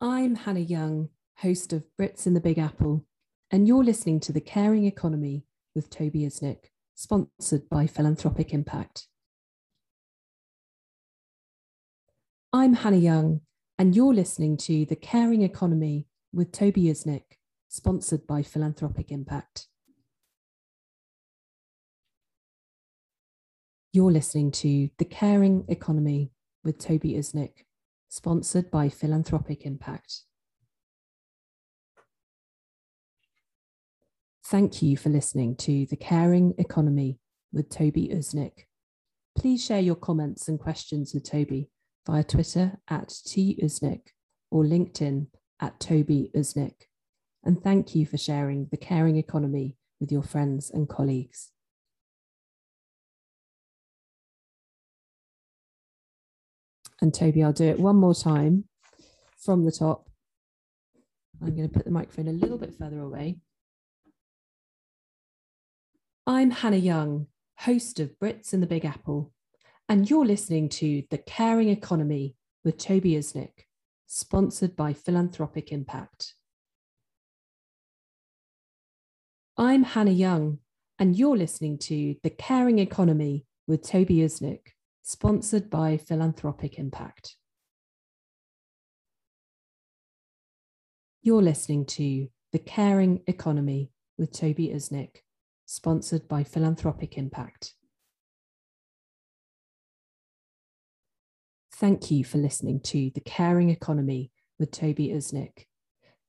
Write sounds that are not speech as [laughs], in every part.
I'm Hannah Young, host of Brits in the Big Apple, and you're listening to The Caring Economy with Toby Usnik, sponsored by Philanthropic Impact. I'm Hannah Young, and you're listening to The Caring Economy with Toby Usnik, sponsored by Philanthropic Impact. You're listening to The Caring Economy with Toby Usnik, sponsored by Philanthropic Impact. Thank you for listening to The Caring Economy with Toby Usnik. Please share your comments and questions with Toby via Twitter at tusnik or LinkedIn at Toby Usnik. And thank you for sharing The Caring Economy with your friends and colleagues. And Toby, I'll do it one more time from the top. I'm going to put the microphone a little bit further away. I'm Hannah Young, host of Brits in the Big Apple, and you're listening to The Caring Economy with Toby Usnik, sponsored by Philanthropic Impact. I'm Hannah Young, and you're listening to The Caring Economy with Toby Usnik, sponsored by Philanthropic Impact. You're listening to The Caring Economy with Toby Usnik, sponsored by Philanthropic Impact. Thank you for listening to The Caring Economy with Toby Usnik.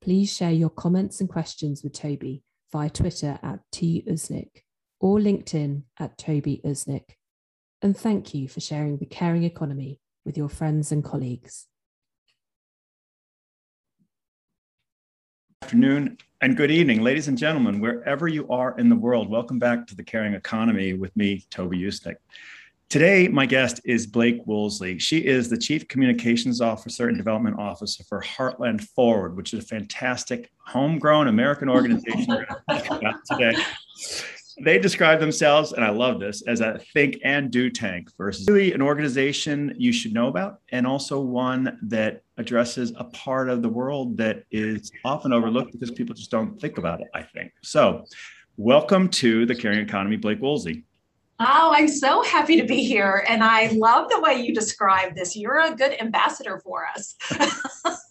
Please share your comments and questions with Toby via Twitter at T Usnik or LinkedIn at Toby Usnik and thank you for sharing the caring economy with your friends and colleagues. Afternoon and good evening, ladies and gentlemen, wherever you are in the world. Welcome back to the Caring Economy with me, Toby Usnik. Today, my guest is Blake Woolsey. She is the Chief Communications Officer and Development Officer for Heartland Forward, which is a fantastic homegrown American organization today they describe themselves, and I love this, as a think and do tank versus really an organization you should know about, and also one that addresses a part of the world that is often overlooked because people just don't think about it, I think. So, welcome to the Caring Economy, Blake Woolsey. Oh, I'm so happy to be here. And I love the way you describe this. You're a good ambassador for us. [laughs]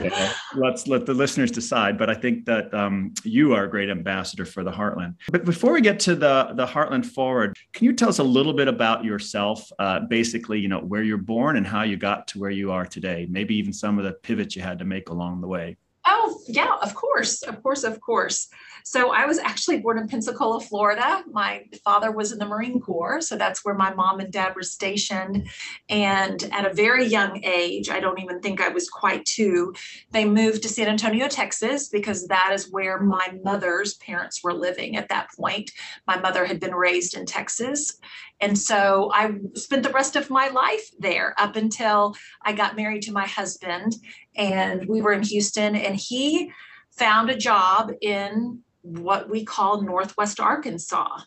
yeah, let's let the listeners decide. But I think that um, you are a great ambassador for the Heartland. But before we get to the the Heartland Forward, can you tell us a little bit about yourself? Uh, basically, you know, where you're born and how you got to where you are today. Maybe even some of the pivots you had to make along the way. Oh, yeah, of course, of course, of course. So I was actually born in Pensacola, Florida. My father was in the Marine Corps, so that's where my mom and dad were stationed. And at a very young age, I don't even think I was quite two, they moved to San Antonio, Texas, because that is where my mother's parents were living at that point. My mother had been raised in Texas. And so I spent the rest of my life there up until I got married to my husband. And we were in Houston, and he found a job in what we call Northwest Arkansas.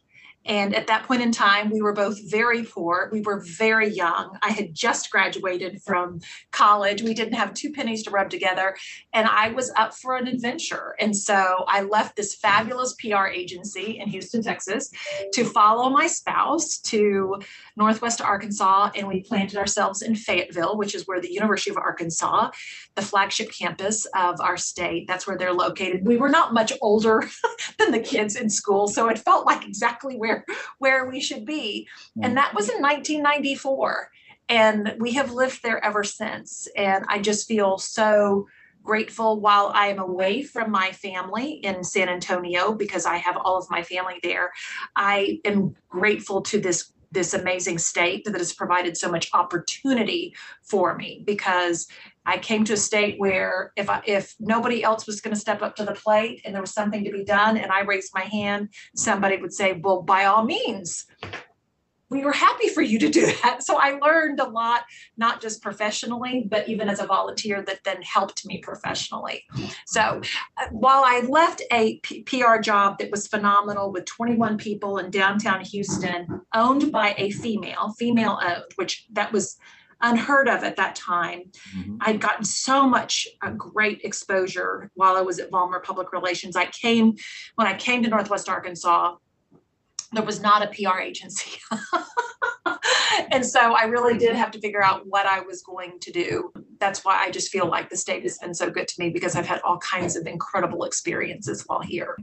And at that point in time, we were both very poor. We were very young. I had just graduated from college. We didn't have two pennies to rub together. And I was up for an adventure. And so I left this fabulous PR agency in Houston, Texas, to follow my spouse to Northwest Arkansas. And we planted ourselves in Fayetteville, which is where the University of Arkansas, the flagship campus of our state, that's where they're located. We were not much older [laughs] than the kids in school. So it felt like exactly where where [laughs] where we should be. And that was mm-hmm. in 1994 and we have lived there ever since. And i just feel so grateful while i am away from my family in san antonio because i have all of my family there. I am grateful to this this amazing state that has provided so much opportunity for me because I came to a state where if I, if nobody else was going to step up to the plate and there was something to be done and I raised my hand, somebody would say, "Well, by all means." We were happy for you to do [laughs] that. So I learned a lot, not just professionally, but even as a volunteer that then helped me professionally. So uh, while I left a P- PR job that was phenomenal with 21 people in downtown Houston, owned by a female, female owned, which that was unheard of at that time. Mm-hmm. I'd gotten so much uh, great exposure while I was at Vollmer Public Relations. I came, when I came to Northwest Arkansas, there was not a PR agency. [laughs] and so I really did have to figure out what I was going to do. That's why I just feel like the state has been so good to me because I've had all kinds of incredible experiences while here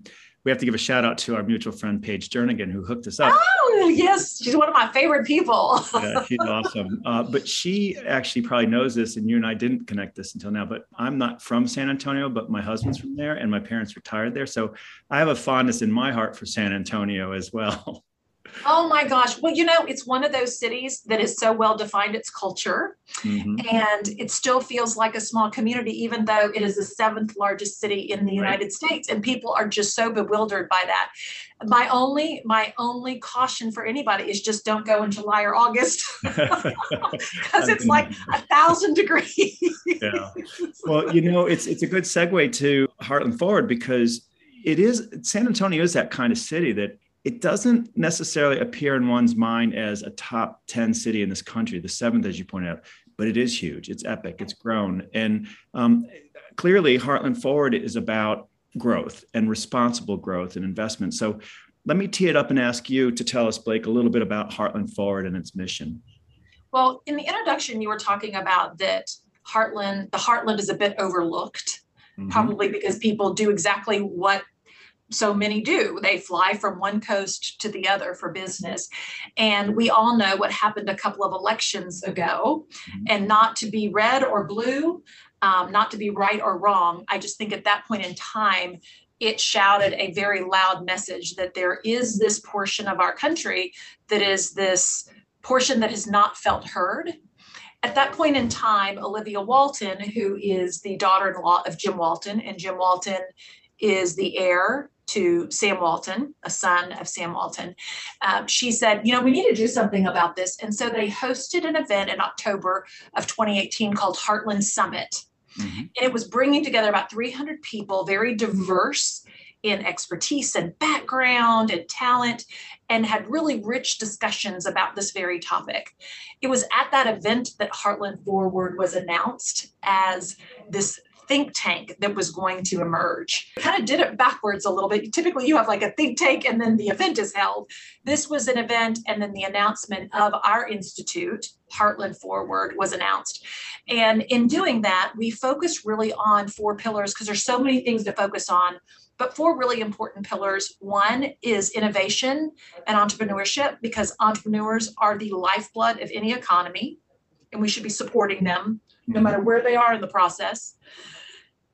we have to give a shout out to our mutual friend Paige Jernigan who hooked us up. Oh yes, she's one of my favorite people. yeah, she's awesome. [laughs] Uh, but she actually probably knows this, and you and I didn't connect this until now. But I'm not from San Antonio, but my husband's from there, and my parents retired there, so I have a fondness in my heart for San Antonio as well. [laughs] Oh my gosh. Well, you know, it's one of those cities that is so well defined its culture. Mm-hmm. And it still feels like a small community, even though it is the seventh largest city in the United right. States. And people are just so bewildered by that. My only my only caution for anybody is just don't go in July or August. [laughs] Because it's like a thousand degrees. yeah. [laughs] Well, you know, it's it's a good segue to Heartland Forward because it is San Antonio is that kind of city that it doesn't necessarily appear in one's mind as a top 10 city in this country, the seventh, as you pointed out, but it is huge. It's epic. It's grown. And um, clearly, Heartland Forward is about growth and responsible growth and investment. So let me tee it up and ask you to tell us, Blake, a little bit about Heartland Forward and its mission. Well, in the introduction, you were talking about that Heartland, the Heartland is a bit overlooked, mm-hmm. probably because people do exactly what so many do. They fly from one coast to the other for business. And we all know what happened a couple of elections ago. Mm-hmm. And not to be red or blue, um, not to be right or wrong. I just think at that point in time, it shouted a very loud message that there is this portion of our country that is this portion that has not felt heard. At that point in time, Olivia Walton, who is the daughter in law of Jim Walton, and Jim Walton is the heir to Sam Walton, a son of Sam Walton. Um, she said, You know, we need to do something about this. And so they hosted an event in October of 2018 called Heartland Summit. Mm-hmm. And it was bringing together about 300 people, very diverse in expertise and background and talent, and had really rich discussions about this very topic. It was at that event that Heartland Forward was announced as this think tank that was going to emerge. Kind of did it backwards a little bit. Typically, you have like a think tank and then the event is held. This was an event, and then the announcement of our institute, Heartland Forward, was announced. And in doing that, we focused really on four pillars because there's so many things to focus on but four really important pillars. One is innovation and entrepreneurship, because entrepreneurs are the lifeblood of any economy, and we should be supporting them no matter where they are in the process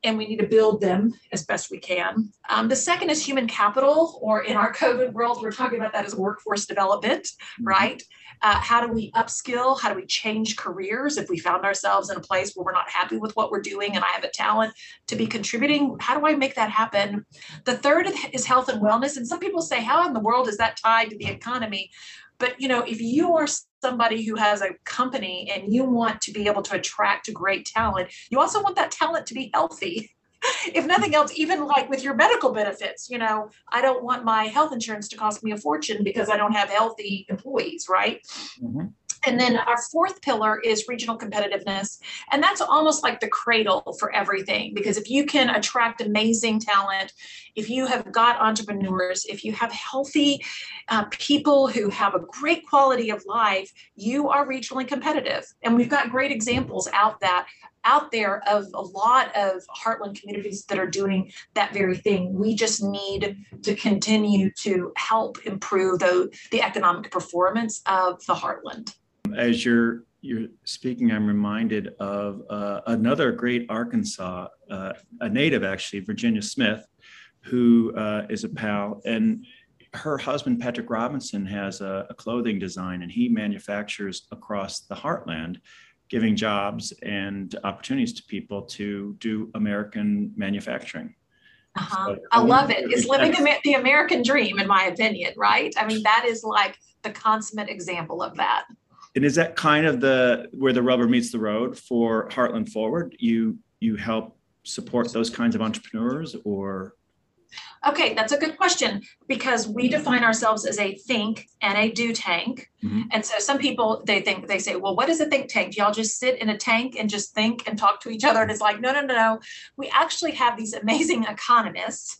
and we need to build them as best we can. Um, the second is human capital, or in our COVID world, we're talking about that as workforce development, mm-hmm. right? Uh, how do we upskill? How do we change careers if we found ourselves in a place where we're not happy with what we're doing and I have a talent to be contributing? How do I make that happen? The third is health and wellness. And some people say, how in the world is that tied to the economy? But you know, if you are somebody who has a company and you want to be able to attract great talent, you also want that talent to be healthy. [laughs] if nothing else, even like with your medical benefits, you know, I don't want my health insurance to cost me a fortune because I don't have healthy employees, right? Mm-hmm. And then our fourth pillar is regional competitiveness. And that's almost like the cradle for everything. Because if you can attract amazing talent, if you have got entrepreneurs, if you have healthy uh, people who have a great quality of life, you are regionally competitive. And we've got great examples out that out there of a lot of heartland communities that are doing that very thing we just need to continue to help improve the, the economic performance of the heartland as you're you're speaking, I'm reminded of uh, another great Arkansas, uh, a native actually, Virginia Smith, who uh, is a pal, and her husband Patrick Robinson has a, a, clothing design, and he manufactures across the heartland, giving jobs and opportunities to people to do American manufacturing. Uh-huh. So, I love it. It's living the American dream, in my opinion, right? I mean, that is like the consummate example of that and is that kind of the where the rubber meets the road for Heartland Forward? You you help support those kinds of entrepreneurs, or Okay, that's a good question because we define ourselves as a think and a do tank. Mm-hmm. And so some people they think they say, well, what is a think tank? Do y'all just sit in a tank and just think and talk to each other? And it's like, no, no, no, no. We actually have these amazing economists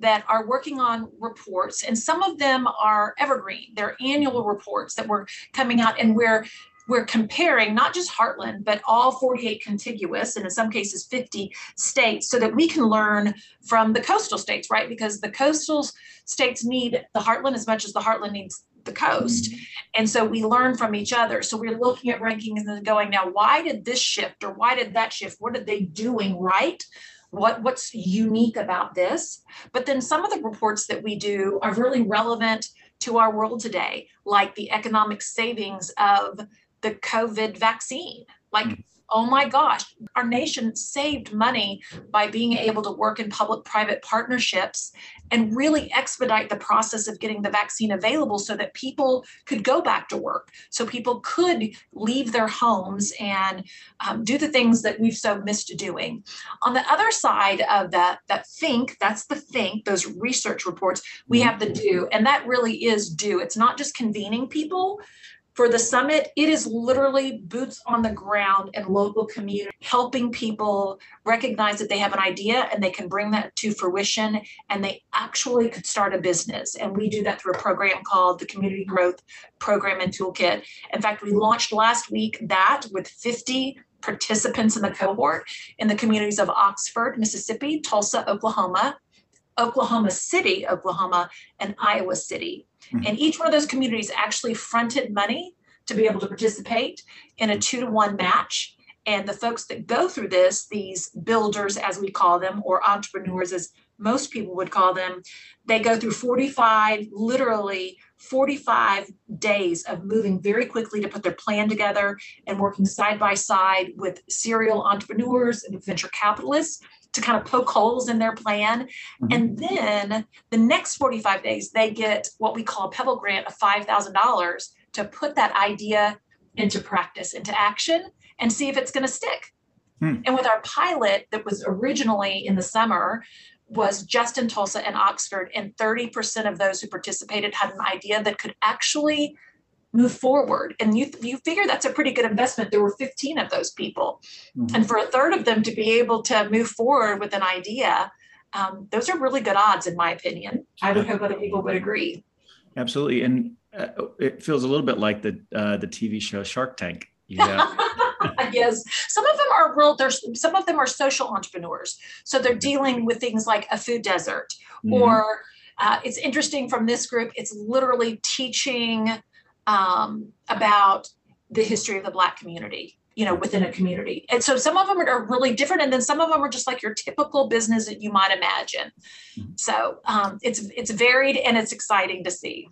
that are working on reports, and some of them are evergreen. They're annual reports that were coming out, and we're we're comparing not just Heartland, but all 48 contiguous, and in some cases 50 states, so that we can learn from the coastal states, right? Because the coastal states need the Heartland as much as the Heartland needs the coast. Mm-hmm. And so we learn from each other. So we're looking at rankings and going, now, why did this shift or why did that shift? What are they doing right? What, what's unique about this? But then some of the reports that we do are really relevant to our world today, like the economic savings of the COVID vaccine. Like, mm. Oh my gosh, our nation saved money by being able to work in public private partnerships and really expedite the process of getting the vaccine available so that people could go back to work, so people could leave their homes and um, do the things that we've so missed doing. On the other side of that, that think, that's the think, those research reports, we mm. have the do, and that really is do. It's not just convening people, for the summit, it is literally boots on the ground and local community, helping people recognize that they have an idea and they can bring that to fruition and they actually could start a business. And we do that through a program called the Community Growth Program and Toolkit. In fact, we launched last week that with 50 participants in the cohort in the communities of Oxford, Mississippi, Tulsa, Oklahoma, Oklahoma City, Oklahoma, and Iowa City. Mm-hmm. And each one of those communities actually fronted money to be able to participate in a two to one match. And the folks that go through this, these builders, as we call them, or entrepreneurs, as most people would call them, they go through 45, literally 45 days of moving very quickly to put their plan together and working side by side with serial entrepreneurs and venture capitalists to kind of poke holes in their plan. Mm-hmm. And then the next 45 days, they get what we call a Pebble grant of $5,000 to put that idea into practice, into action, and see if it's going to stick. Hmm. And with our pilot that was originally in the summer, was just in Tulsa and Oxford, and 30% of those who participated had an idea that could actually move forward. And you you figure that's a pretty good investment. There were 15 of those people, mm-hmm. and for a third of them to be able to move forward with an idea, um, those are really good odds, in my opinion. I would hope other people would agree. Absolutely, and uh, it feels a little bit like the uh, the TV show Shark Tank. Yeah. [laughs] yes, some of them are real. There's some of them are social entrepreneurs, so they're dealing with things like a food desert, mm-hmm. or uh, it's interesting from this group. It's literally teaching um, about the history of the Black community you know within a community. And so some of them are really different and then some of them are just like your typical business that you might imagine. Mm-hmm. so um, it's it's varied and it's exciting to see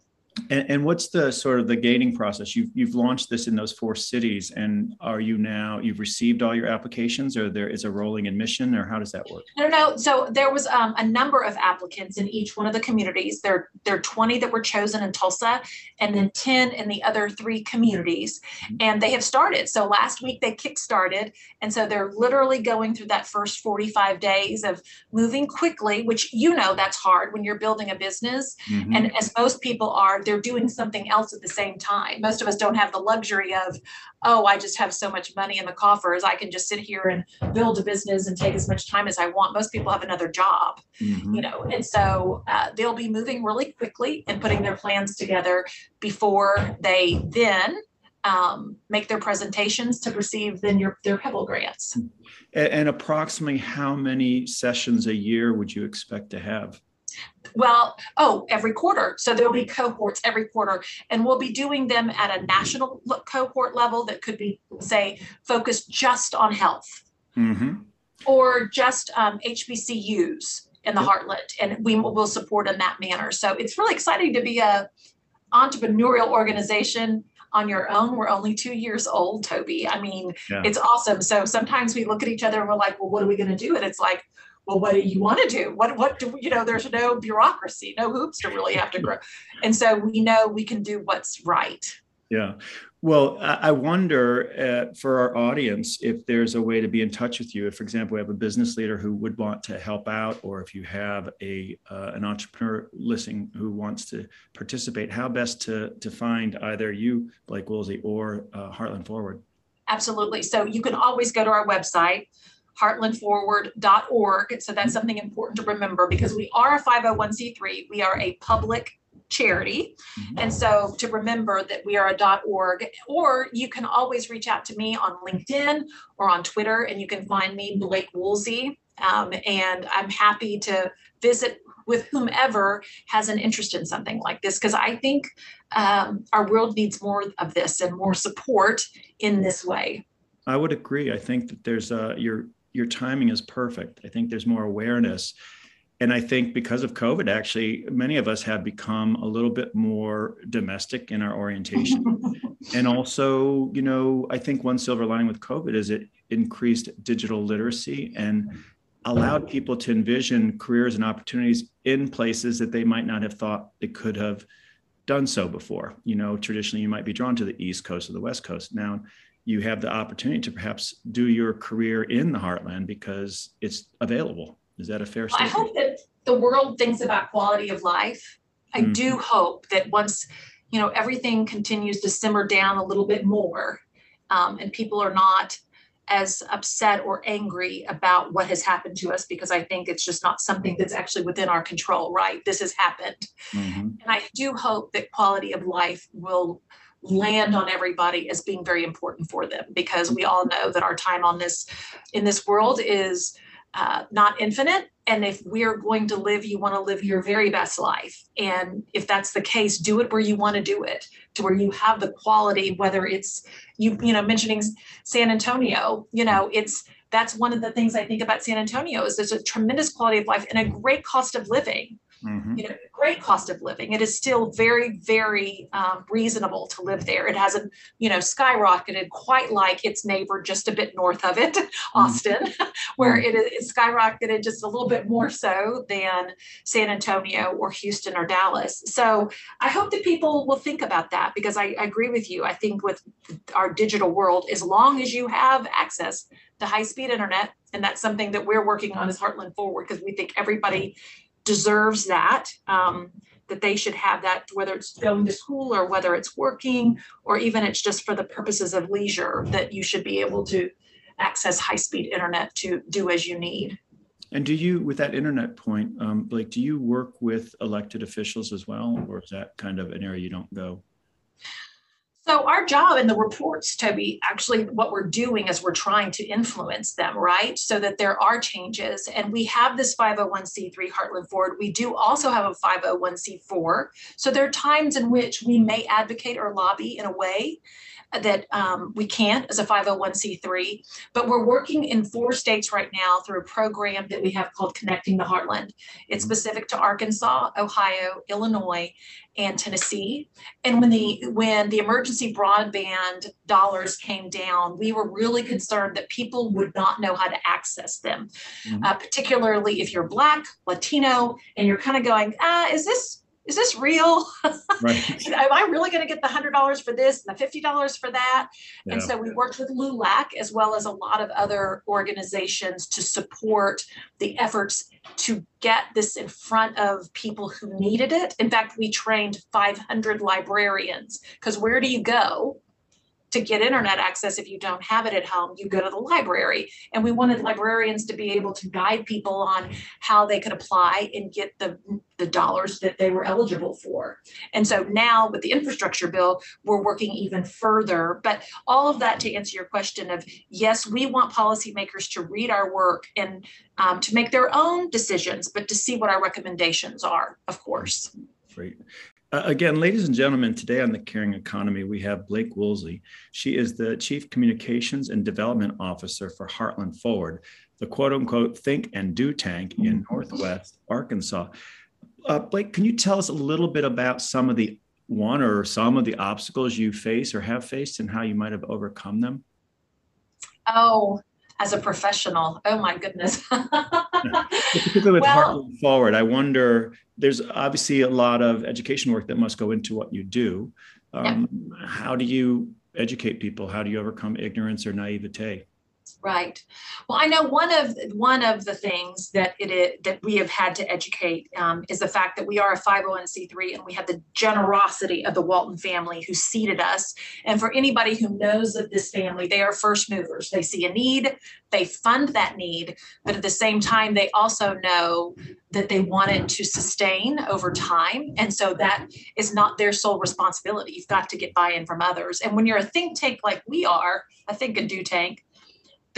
and, and, what's the sort of the gating process? You've you've launched this in those four cities, and are you now you've received all your applications, or there is a rolling admission, or how does that work? No, no. So there was um, a number of applicants in each one of the communities. There there are twenty that were chosen in Tulsa, and then ten in the other three communities, mm-hmm. and they have started. So last week they kick started, and so they're literally going through that first forty five days of moving quickly, which you know that's hard when you're building a business, mm-hmm. and as most people are they're doing something else at the same time. Most of us don't have the luxury of, oh, I just have so much money in the coffers. I can just sit here and build a business and take as much time as I want. Most people have another job, mm-hmm. you know, and so uh, they'll be moving really quickly and putting their plans together before they then um, make their presentations to receive then your their Pebble grants. And, and approximately how many sessions a year would you expect to have? Well, oh, every quarter. So there'll be cohorts every quarter, and we'll be doing them at a national cohort level that could be, say, focused just on health mm-hmm. or just um, HBCUs in the yep. Heartland, and we will support in that manner. So it's really exciting to be a entrepreneurial organization on your own. We're only two years old, Toby. I mean, yeah. it's awesome. So sometimes we look at each other and we're like, well, what are we going to do? And it's like, well, what do you want to do? What what do you know? There's no bureaucracy, no hoops to really have to grow, and so we know we can do what's right. Yeah. Well, I wonder uh, for our audience if there's a way to be in touch with you. If, for example, we have a business leader who would want to help out, or if you have a uh, an entrepreneur listening who wants to participate, how best to to find either you, Blake Woolsey, or uh, Heartland Forward. Absolutely. So you can always go to our website, heartlandforward.org. So that's something important to remember because we are a 501c3. We are a public charity. Mm-hmm. And so to remember that we are a .org, or you can always reach out to me on LinkedIn or on Twitter, and you can find me Blake Woolsey. Um, and I'm happy to visit with whomever has an interest in something like this because I think um, our world needs more of this and more support in this way. I would agree. I think that there's a your your timing is perfect. I think there's more awareness and I think because of COVID, actually, many of us have become a little bit more domestic in our orientation. [laughs] and also, you know, I think one silver lining with COVID is it increased digital literacy and allowed people to envision careers and opportunities in places that they might not have thought they could have done so before. You know, traditionally, you might be drawn to the East Coast or the West Coast. Now, you have the opportunity to perhaps do your career in the heartland because it's available is that a fair statement? I hope that the world thinks about quality of life. I mm-hmm. do hope that once, you know, everything continues to simmer down a little bit more um, and people are not as upset or angry about what has happened to us because I think it's just not something that's actually within our control, right? This has happened. Mm-hmm. And I do hope that quality of life will land on everybody as being very important for them because we all know that our time on this in this world is uh, not infinite. And if we're going to live, you want to live your very best life. And if that's the case, do it where you want to do it, to where you have the quality, whether it's you, you know, mentioning San Antonio, you know, it's that's one of the things I think about San Antonio is there's a tremendous quality of life and a great cost of living. Mm-hmm. You know, great cost of living. It is still very, very um, reasonable to live there. It hasn't, you know, skyrocketed quite like its neighbor just a bit north of it, mm-hmm. Austin, [laughs] where mm-hmm. it is skyrocketed just a little bit more so than San Antonio or Houston or Dallas. So I hope that people will think about that because I, I agree with you. I think with our digital world, as long as you have access to high speed internet, and that's something that we're working on as Heartland Forward because we think everybody deserves that. Um, that they should have that, whether it's going to school or whether it's working, or even it's just for the purposes of leisure, that you should be able to access high speed internet to do as you need. And do you, with that internet point, um, Blake, do you work with elected officials as well, or is that kind of an area you don't go? So our job in the reports, Toby, actually what we're doing is we're trying to influence them, right? So that there are changes. And we have this 501c3 Heartland Forward. We do also have a 501c4. So there are times in which we may advocate or lobby in a way that um, we can't as a 501c3, but we're working in four states right now through a program that we have called Connecting the Heartland. It's mm-hmm. specific to Arkansas, Ohio, Illinois, and Tennessee. And when the when the emergency broadband dollars came down, we were really concerned that people would not know how to access them, mm-hmm. uh, particularly if you're Black, Latino, and you're kind of going, ah, is this is this real? [laughs] Right. Am I really going to get the hundred dollars for this and the fifty dollars for that? Yeah. And so we worked with LULAC as well as a lot of other organizations to support the efforts to get this in front of people who needed it. In fact, we trained 500 librarians because where do you go to get internet access if you don't have it at home you go to the library. And we wanted librarians to be able to guide people on how they could apply and get the the dollars that they were eligible for. And so now with the infrastructure bill we're working even further. But all of that to answer your question of yes we want policymakers to read our work and um, to make their own decisions but to see what our recommendations are of course. Great. Uh, again, ladies and gentlemen, today on the Caring Economy, we have Blake Woolsey. She is the Chief Communications and Development Officer for Heartland Forward, the quote unquote think and do tank in Northwest Arkansas. Uh, Blake, can you tell us a little bit about some of the one or some of the obstacles you face or have faced and how you might have overcome them? Oh, as a professional. Oh my goodness. [laughs] Particularly with well, Heartland Forward, I wonder. There's obviously a lot of education work that must go into what you do. Um, yeah. How do you educate people? How do you overcome ignorance or naivete? Right. Well, I know one of one of the things that it is, that we have had to educate um, is the fact that we are a 501c3 and we have the generosity of the Walton family who seeded us. And for anybody who knows of this family, they are first movers. They see a need, they fund that need, but at the same time, they also know that they want it to sustain over time. And so that is not their sole responsibility. You've got to get buy-in from others. And when you're a think tank like we are, I think a do tank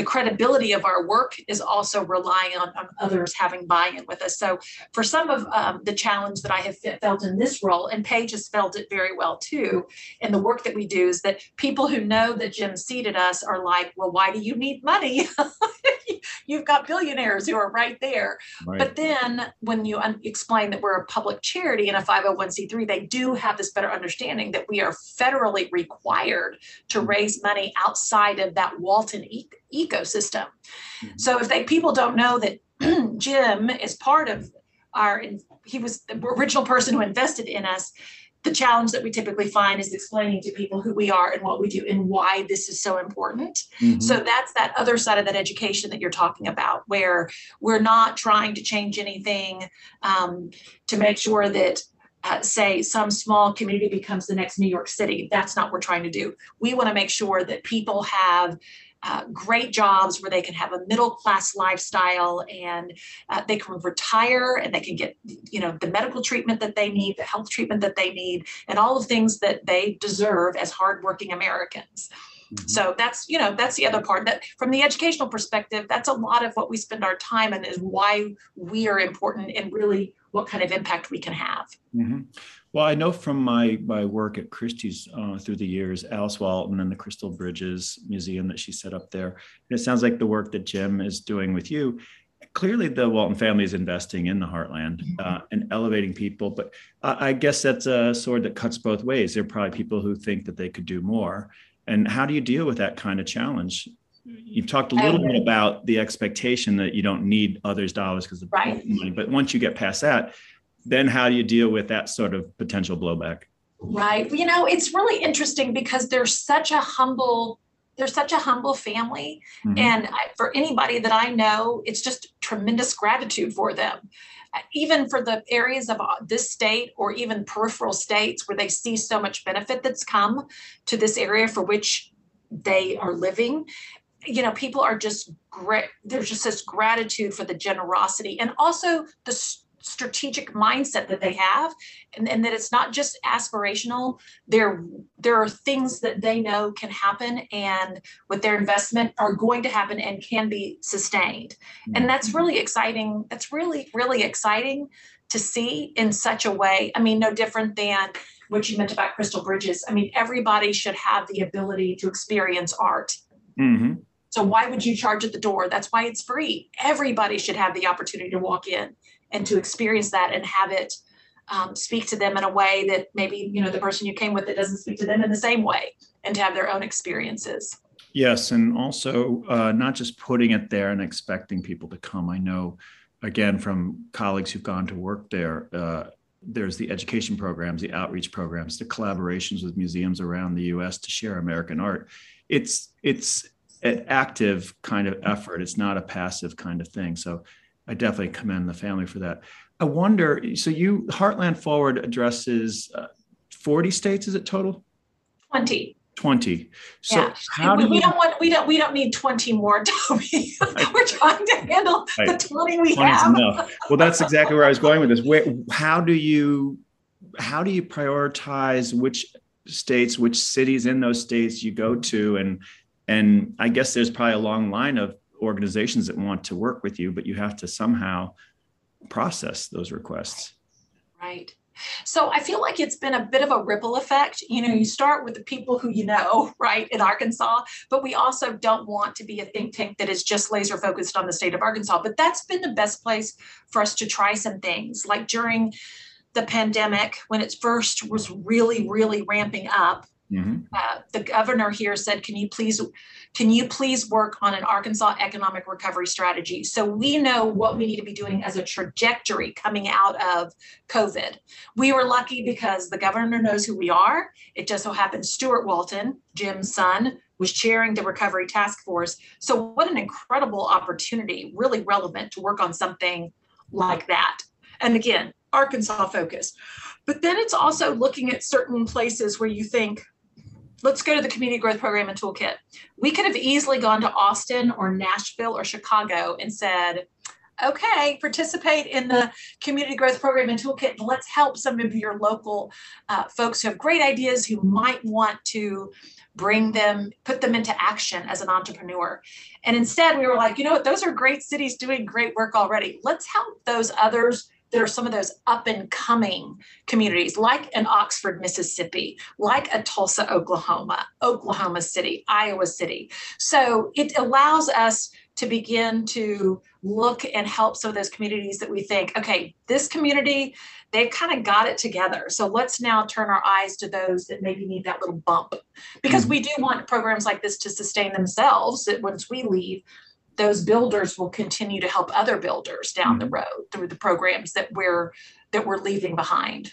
the credibility of our work is also relying on, on others having buy-in with us. So for some of um, the challenge that I have felt in this role, and Paige has felt it very well too, in the work that we do, is that people who know that Jim seeded us are like, well, why do you need money? [laughs] You've got billionaires who are right there. Right. But then when you un- explain that we're a public charity and a 501c3, they do have this better understanding that we are federally required to raise money outside of that Walton e- ecosystem. Mm-hmm. So if they people don't know that [clears throat] Jim is part of our he was the original person who invested in us the challenge that we typically find is explaining to people who we are and what we do and why this is so important. Mm-hmm. So that's that other side of that education that you're talking about, where we're not trying to change anything um, to make sure that uh, say some small community becomes the next New York City. That's not what we're trying to do. We want to make sure that people have uh, great jobs where they can have a middle class lifestyle and uh, they can retire and they can get you know the medical treatment that they need the health treatment that they need and all the things that they deserve as hardworking americans mm-hmm. so that's you know that's the other part that from the educational perspective that's a lot of what we spend our time and is why we are important and really what kind of impact we can have mm-hmm. Well, I know from my my work at Christie's uh, through the years, Alice Walton and the Crystal Bridges Museum that she set up there. And it sounds like the work that Jim is doing with you. Clearly, the Walton family is investing in the heartland uh, mm-hmm. and elevating people. But I guess that's a sword that cuts both ways. There are probably people who think that they could do more. And how do you deal with that kind of challenge? You've talked a little bit about the expectation that you don't need others' dollars because of right. money. But once you get past that, then how do you deal with that sort of potential blowback? Right. You know, it's really interesting because there's such a humble they're such a humble family mm-hmm. and I, for anybody that i know it's just tremendous gratitude for them even for the areas of uh, this state or even peripheral states where they see so much benefit that's come to this area for which they are living you know people are just great there's just this gratitude for the generosity and also the strategic mindset that they have and, and that it's not just aspirational there there are things that they know can happen and with their investment are going to happen and can be sustained and that's mm-hmm. really exciting that's really really exciting to see in such a way i mean no different than what you meant about crystal bridges i mean everybody should have the ability to experience art mm-hmm. So why would you charge at the door? That's why it's free. Everybody should have the opportunity to walk in and to experience that and have it um, speak to them in a way that maybe you know the person you came with it doesn't speak to them in the same way and to have their own experiences. Yes and also uh, not just putting it there and expecting people to come. I know again from colleagues who've gone to work there uh, there's the education programs the outreach programs the collaborations with museums around the us to share american art. It's it's an active kind of effort. It's not a passive kind of thing. So I definitely commend the family for that. I wonder, so you Heartland Forward addresses uh, 40 states, is it total? 20. 20. So yeah. how we, do we you, don't want we don't we don't need 20 more, [laughs] Toby. We're trying to handle right. the 20 we have. Enough. Well, that's exactly where I was going with this. Where how do you how do you prioritize which states, which cities in those states you go to and and I guess there's probably a long line of organizations that want to work with you, but you have to somehow process those requests. Right. So I feel like it's been a bit of a ripple effect. You know, you start with the people who you know, [laughs] right, in Arkansas, but we also don't want to be a think tank that is just laser focused on the state of Arkansas. But that's been the best place for us to try some things. Like during the pandemic, when it first was really, really ramping up, Mm-hmm. Uh, the governor here said, "Can you please, can you please work on an Arkansas economic recovery strategy?" So we know what we need to be doing as a trajectory coming out of COVID. We were lucky because the governor knows who we are. It just so happens Steuart Walton, Jim's son, was chairing the recovery task force. So what an incredible opportunity, really relevant to work on something like that. And again, Arkansas focus. But then it's also looking at certain places where you think, let's go to the community growth program and toolkit. We could have easily gone to Austin or Nashville or Chicago and said, okay, participate in the community growth program and toolkit. And let's help some of your local uh, folks who have great ideas who might want to bring them, put them into action as an entrepreneur. And instead, we were like, you know what, those are great cities doing great work already. Let's help those others there are some of those up and coming communities like an Oxford, Mississippi, like a Tulsa, Oklahoma, Oklahoma City, Iowa City. So it allows us to begin to look and help some of those communities that we think, okay, this community, they've kind of got it together. So let's now turn our eyes to those that maybe need that little bump. Because mm-hmm. we do want programs like this to sustain themselves that once we leave, those builders will continue to help other builders down the mm-hmm. road through the programs that we're that we're leaving behind.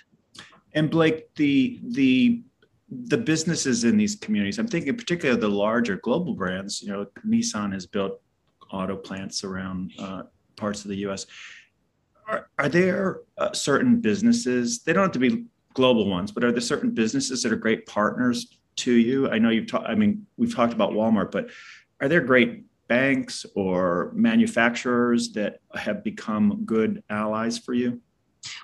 And Blake, the the the businesses in these communities, I'm thinking particularly of the larger global brands. You know, Nissan has built auto plants around uh, parts of the U.S. Are, are there uh, certain businesses? They don't have to be global ones, but are there certain businesses that are great partners to you? I know you've talked. I mean, we've talked about Walmart, but are there great banks or manufacturers that have become good allies for you?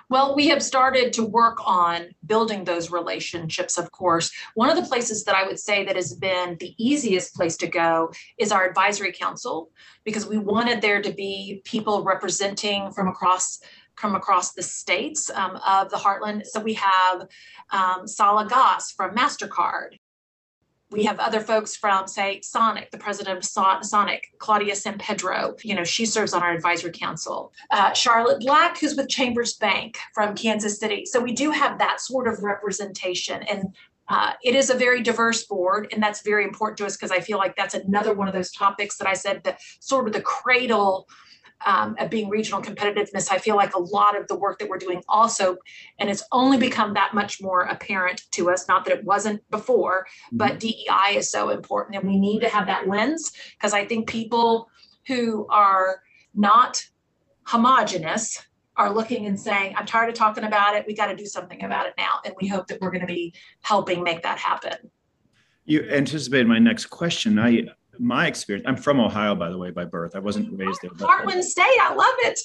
Well, we have started to work on building those relationships, of course. One of the places that I would say that has been the easiest place to go is our advisory council, because we wanted there to be people representing from across from across the states um, of the heartland. So we have um, Salah Goss from MasterCard we have other folks from, say, Sonic, the president of Sonic, Claudia San Pedro. You know, she serves on our advisory council. Uh, Charlotte Black, who's with Chambers Bank from Kansas City. So we do have that sort of representation. And uh, it is a very diverse board, and that's very important to us because I feel like that's another one of those topics that I said that sort of the cradle um, of being regional competitiveness, I feel like a lot of the work that we're doing also, and it's only become that much more apparent to us, not that it wasn't before, but mm-hmm. DEI is so important. And we need to have that lens because I think people who are not homogenous are looking and saying, I'm tired of talking about it. We got to do something about it now. And we hope that we're going to be helping make that happen. You anticipated my next question. I my experience, I'm from Ohio, by the way, by birth. I wasn't raised there. Heartland State, I love it.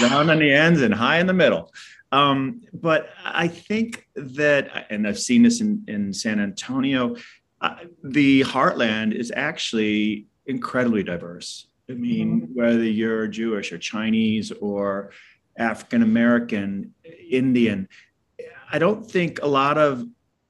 [laughs] down on the ends and high in the middle. Um, but I think that, and I've seen this in, in San Antonio, uh, the heartland is actually incredibly diverse. I mean, mm-hmm. whether you're Jewish or Chinese or African American, Indian, I don't think a lot of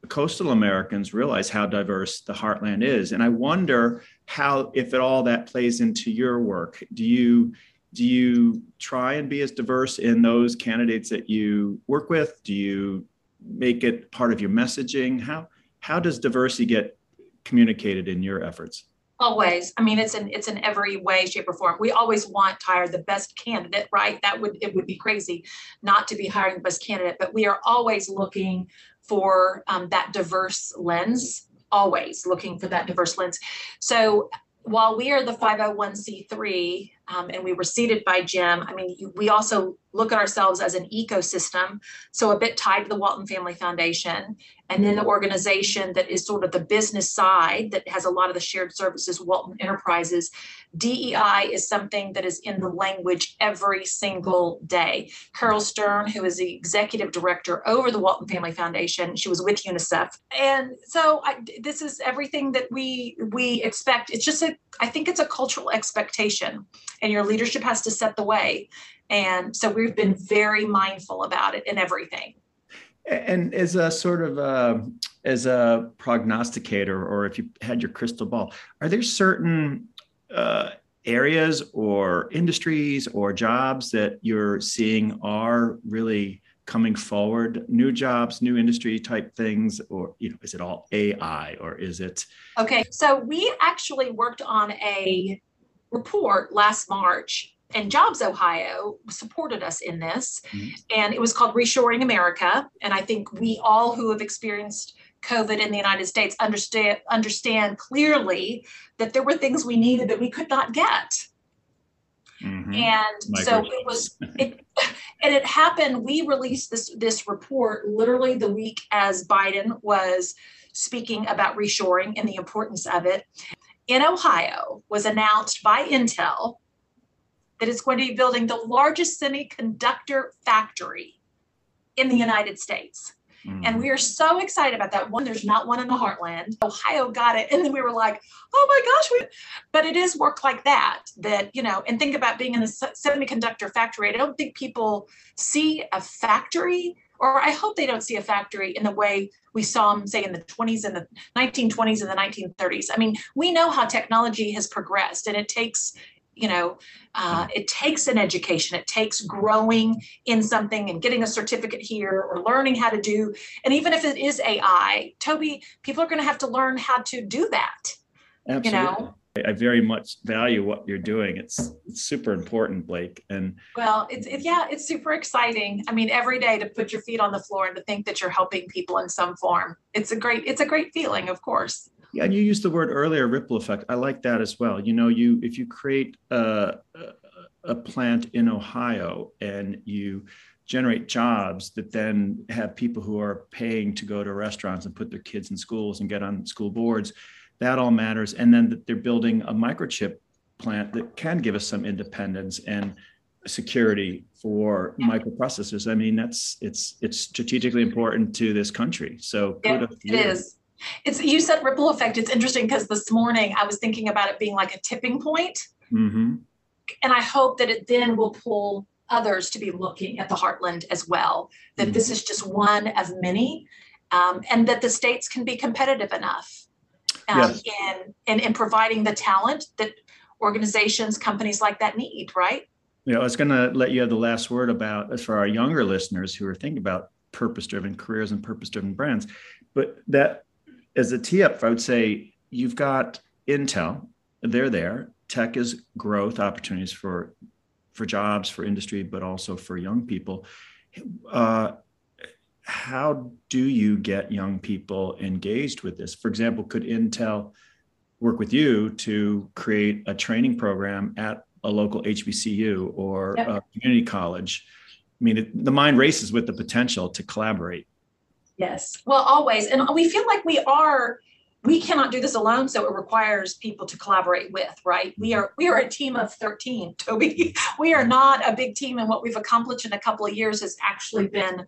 coastal Americans realize how diverse the heartland is. And I wonder how, if at all, that plays into your work. Do you do you try and be as diverse in those candidates that you work with? Do you make it part of your messaging? How how does diversity get communicated in your efforts? always i mean it's in it's in every way shape or form we always want to hire the best candidate right that would it would be crazy not to be hiring the best candidate but we are always looking for um, that diverse lens, always looking for that diverse lens. So while we are the 501c3 um, and we were seated by Jim, I mean, we also look at ourselves as an ecosystem, so a bit tied to the Walton Family Foundation, and then the organization that is sort of the business side that has a lot of the shared services, Walton Enterprises. DEI is something that is in the language every single day. Caryl Stern, who is the executive director over the Walton Family Foundation, she was with UNICEF, and so I, this is everything that we we expect. It's just a, I think it's a cultural expectation, and your leadership has to set the way. And so we've been very mindful about it in everything. And as a sort of a, as a prognosticator, or if you had your crystal ball, are there certain uh, areas or industries or jobs that you're seeing are really coming forward? New jobs, new industry type things, or you know, is it all AI or is it? Okay, so we actually worked on a report last March and Jobs Ohio supported us in this. Mm-hmm. And it was called Reshoring America. And I think we all who have experienced COVID in the United States understand understand clearly that there were things we needed that we could not get. Mm-hmm. And so it was [laughs] it and it happened. We released this this report literally the week as Biden was speaking about reshoring and the importance of it. In Ohio was announced by Intel that it's going to be building the largest semiconductor factory in the United States. Mm-hmm. And we are so excited about that. One, there's not one in the heartland. Ohio got it. [laughs] And then we were like, oh my gosh. We... But it is work like that, that, you know, and think about being in a semiconductor factory. I don't think people see a factory, or I hope they don't see a factory in the way we saw them, say, in the 20s and the 1920s and the 1930s. I mean, we know how technology has progressed and it takes you know uh, it takes an education it takes growing in something and getting a certificate here or learning how to do and even if it is ai toby people are going to have to learn how to do that Absolutely. you know I very much value what you're doing. It's, it's super important, Blake. And well, it's it, yeah, it's super exciting. I mean, every day to put your feet on the floor and to think that you're helping people in some form. It's a great it's a great feeling, of course. Yeah, and you used the word earlier, ripple effect. I like that as well. You know, you if you create a, a plant in Ohio and you generate jobs that then have people who are paying to go to restaurants and put their kids in schools and get on school boards, that all matters. And then they're building a microchip plant that can give us some independence and security for microprocessors. I mean, that's it's it's strategically important to this country. So yeah, it is. It's you said ripple effect. It's interesting because this morning I was thinking about it being like a tipping point. Mm-hmm. And I hope that it then will pull others to be looking at the heartland as well. That mm-hmm. this is just one of many, um, and that the states can be competitive enough um, yes. in, in in providing the talent that organizations, companies like that need. Right. Yeah, I was going to let you have the last word about as for our younger listeners who are thinking about purpose-driven careers and purpose-driven brands. But that as a tee up, I would say you've got Intel, they're there. Tech is growth opportunities for for jobs, for industry, but also for young people. Uh, how do you get young people engaged with this? For example, could Intel work with you to create a training program at a local HBCU or yep. a community college? I mean, it, the mind races with the potential to collaborate. Yes. Well, always. And we feel like we are we cannot do this alone so it requires people to collaborate with right? We are we are a team of 13 [laughs] toby. We are not a big team and what we've accomplished in a couple of years has actually been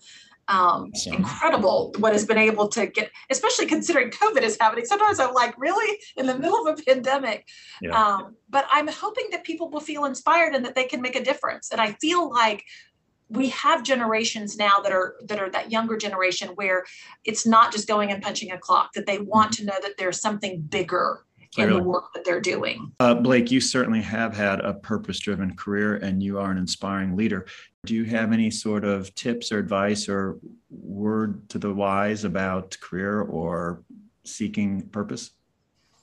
um, incredible. What has been able to get especially considering covid is happening. Sometimes i'm like really? In the middle of a pandemic. Yeah. um, but i'm hoping that people will feel inspired and that they can make a difference. And i feel like we have generations now that are that are that younger generation where it's not just going and punching a clock that they want to know that there's something bigger in the work that they're doing. Uh, Blake, you certainly have had a purpose driven career and you are an inspiring leader. Do you have any sort of tips or advice or word to the wise about career or seeking purpose?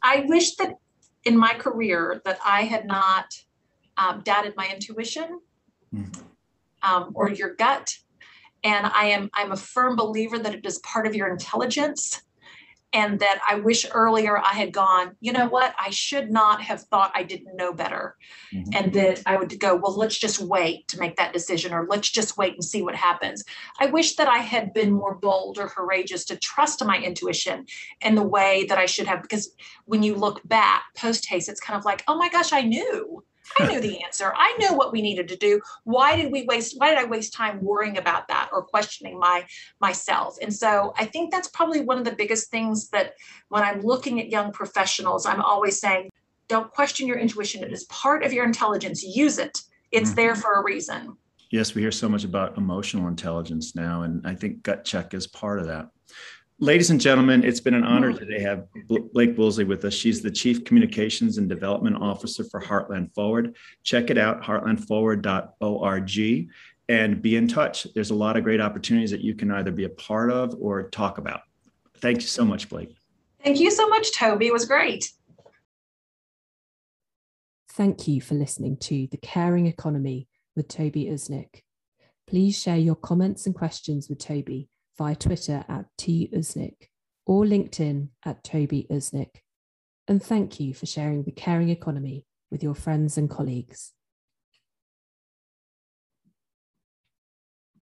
I wish that in my career that I had not um, doubted my intuition. Mm-hmm um, or your gut. And I am I'm a firm believer that it is part of your intelligence and that I wish earlier I had gone, you know what, I should not have thought I didn't know better. Mm-hmm. And that I would go, well, let's just wait to make that decision, or let's just wait and see what happens. I wish that I had been more bold or courageous to trust my intuition in the way that I should have, because when you look back post haste, it's kind of like, oh my gosh, I knew. I knew the answer. I knew what we needed to do. Why did we waste why did I waste time worrying about that or questioning my myself? And so I think that's probably one of the biggest things that when I'm looking at young professionals, I'm always saying, don't question your intuition. It is part of your intelligence. Use it. It's mm-hmm. there for a reason. Yes, we hear so much about emotional intelligence now, and I think gut check is part of that. Ladies and gentlemen, it's been an honor today to have Blake Woolsey with us. She's the Chief Communications and Development Officer for Heartland Forward. Check it out, heartlandforward.org. and be in touch. There's a lot of great opportunities that you can either be a part of or talk about. Thank you so much, Blake. Thank you so much, Toby. It was great. Thank you for listening to The Caring Economy with Toby Usnik. Please share your comments and questions with Toby via Twitter at tusnik or LinkedIn at Toby Usnik. And thank you for sharing The Caring Economy with your friends and colleagues.